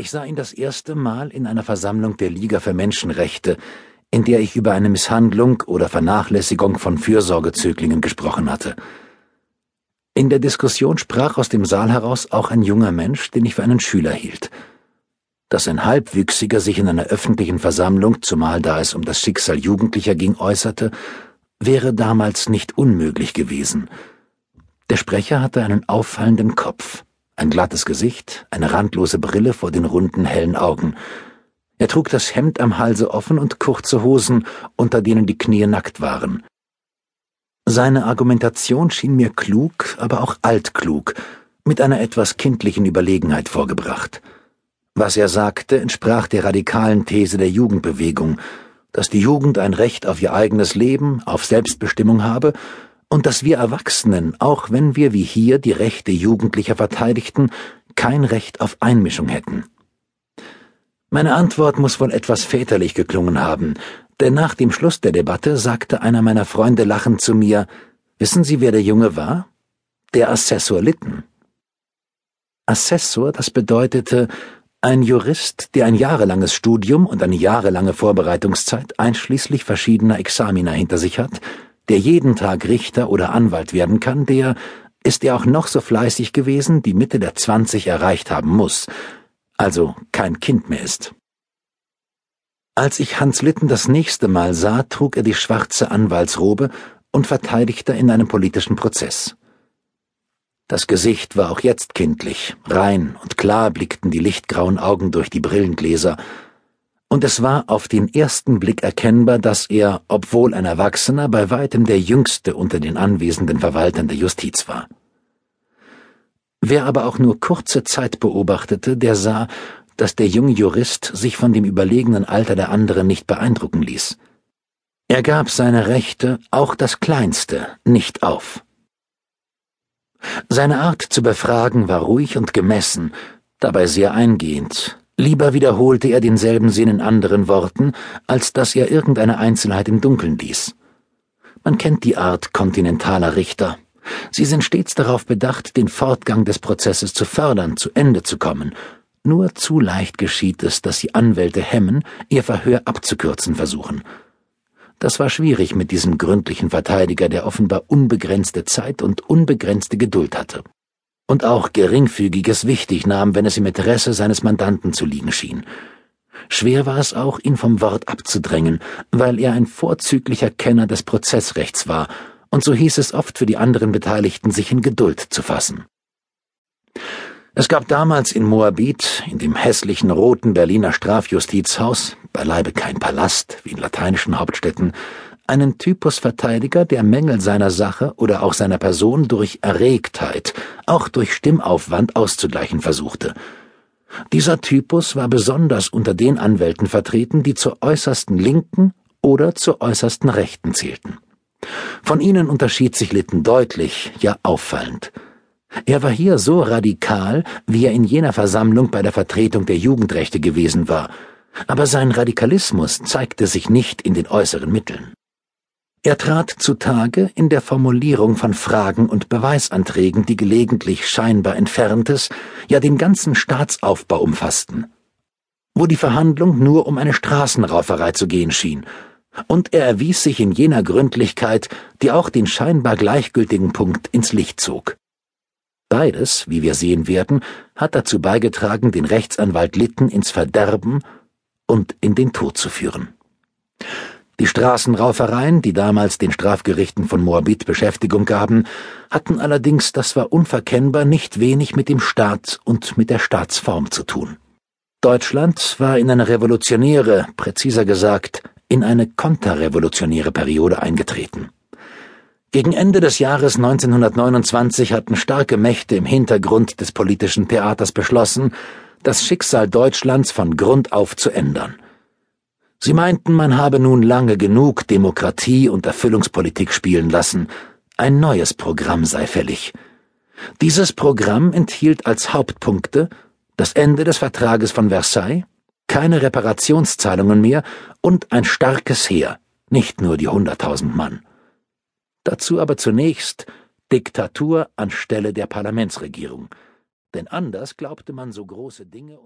Ich sah ihn das erste Mal in einer Versammlung der Liga für Menschenrechte, in der ich über eine Misshandlung oder Vernachlässigung von Fürsorgezöglingen gesprochen hatte. In der Diskussion sprach aus dem Saal heraus auch ein junger Mensch, den ich für einen Schüler hielt. Dass ein Halbwüchsiger sich in einer öffentlichen Versammlung, zumal da es um das Schicksal Jugendlicher ging, äußerte, wäre damals nicht unmöglich gewesen. Der Sprecher hatte einen auffallenden Kopf ein glattes Gesicht, eine randlose Brille vor den runden, hellen Augen. Er trug das Hemd am Halse offen und kurze Hosen, unter denen die Knie nackt waren. Seine Argumentation schien mir klug, aber auch altklug, mit einer etwas kindlichen Überlegenheit vorgebracht. Was er sagte, entsprach der radikalen These der Jugendbewegung, dass die Jugend ein Recht auf ihr eigenes Leben, auf Selbstbestimmung habe und dass wir Erwachsenen, auch wenn wir wie hier die Rechte Jugendlicher verteidigten, kein Recht auf Einmischung hätten. Meine Antwort muss wohl etwas väterlich geklungen haben, denn nach dem Schluss der Debatte sagte einer meiner Freunde lachend zu mir, Wissen Sie, wer der Junge war? Der Assessor Litten. Assessor, das bedeutete ein Jurist, der ein jahrelanges Studium und eine jahrelange Vorbereitungszeit einschließlich verschiedener Examina hinter sich hat, der jeden Tag Richter oder Anwalt werden kann, der, ist er auch noch so fleißig gewesen, die Mitte der zwanzig erreicht haben muss, also kein Kind mehr ist. Als ich Hans Litten das nächste Mal sah, trug er die schwarze Anwaltsrobe und verteidigte in einem politischen Prozess. Das Gesicht war auch jetzt kindlich, rein und klar blickten die lichtgrauen Augen durch die Brillengläser, und es war auf den ersten Blick erkennbar, dass er, obwohl ein Erwachsener, bei weitem der jüngste unter den anwesenden Verwaltern der Justiz war. Wer aber auch nur kurze Zeit beobachtete, der sah, dass der junge Jurist sich von dem überlegenen Alter der anderen nicht beeindrucken ließ. Er gab seine Rechte, auch das kleinste, nicht auf. Seine Art zu befragen war ruhig und gemessen, dabei sehr eingehend, Lieber wiederholte er denselben Sinn in anderen Worten, als dass er irgendeine Einzelheit im Dunkeln ließ. Man kennt die Art kontinentaler Richter. Sie sind stets darauf bedacht, den Fortgang des Prozesses zu fördern, zu Ende zu kommen. Nur zu leicht geschieht es, dass sie Anwälte hemmen, ihr Verhör abzukürzen versuchen. Das war schwierig mit diesem gründlichen Verteidiger, der offenbar unbegrenzte Zeit und unbegrenzte Geduld hatte und auch Geringfügiges wichtig nahm, wenn es im Interesse seines Mandanten zu liegen schien. Schwer war es auch, ihn vom Wort abzudrängen, weil er ein vorzüglicher Kenner des Prozessrechts war, und so hieß es oft für die anderen Beteiligten, sich in Geduld zu fassen. Es gab damals in Moabit, in dem hässlichen roten Berliner Strafjustizhaus, beileibe kein Palast wie in lateinischen Hauptstädten, einen Typus Verteidiger, der Mängel seiner Sache oder auch seiner Person durch Erregtheit, auch durch Stimmaufwand auszugleichen versuchte. Dieser Typus war besonders unter den Anwälten vertreten, die zur äußersten Linken oder zur äußersten Rechten zählten. Von ihnen unterschied sich Litten deutlich, ja auffallend. Er war hier so radikal, wie er in jener Versammlung bei der Vertretung der Jugendrechte gewesen war, aber sein Radikalismus zeigte sich nicht in den äußeren Mitteln. Er trat zutage in der Formulierung von Fragen und Beweisanträgen, die gelegentlich scheinbar Entferntes, ja den ganzen Staatsaufbau umfassten, wo die Verhandlung nur um eine Straßenrauferei zu gehen schien, und er erwies sich in jener Gründlichkeit, die auch den scheinbar gleichgültigen Punkt ins Licht zog. Beides, wie wir sehen werden, hat dazu beigetragen, den Rechtsanwalt Litten ins Verderben und in den Tod zu führen. Die Straßenraufereien, die damals den Strafgerichten von Moabit Beschäftigung gaben, hatten allerdings, das war unverkennbar, nicht wenig mit dem Staat und mit der Staatsform zu tun. Deutschland war in eine revolutionäre, präziser gesagt, in eine konterrevolutionäre Periode eingetreten. Gegen Ende des Jahres 1929 hatten starke Mächte im Hintergrund des politischen Theaters beschlossen, das Schicksal Deutschlands von Grund auf zu ändern – Sie meinten, man habe nun lange genug Demokratie und Erfüllungspolitik spielen lassen, ein neues Programm sei fällig. Dieses Programm enthielt als Hauptpunkte das Ende des Vertrages von Versailles, keine Reparationszahlungen mehr und ein starkes Heer, nicht nur die hunderttausend Mann. Dazu aber zunächst Diktatur anstelle der Parlamentsregierung, denn anders glaubte man so große Dinge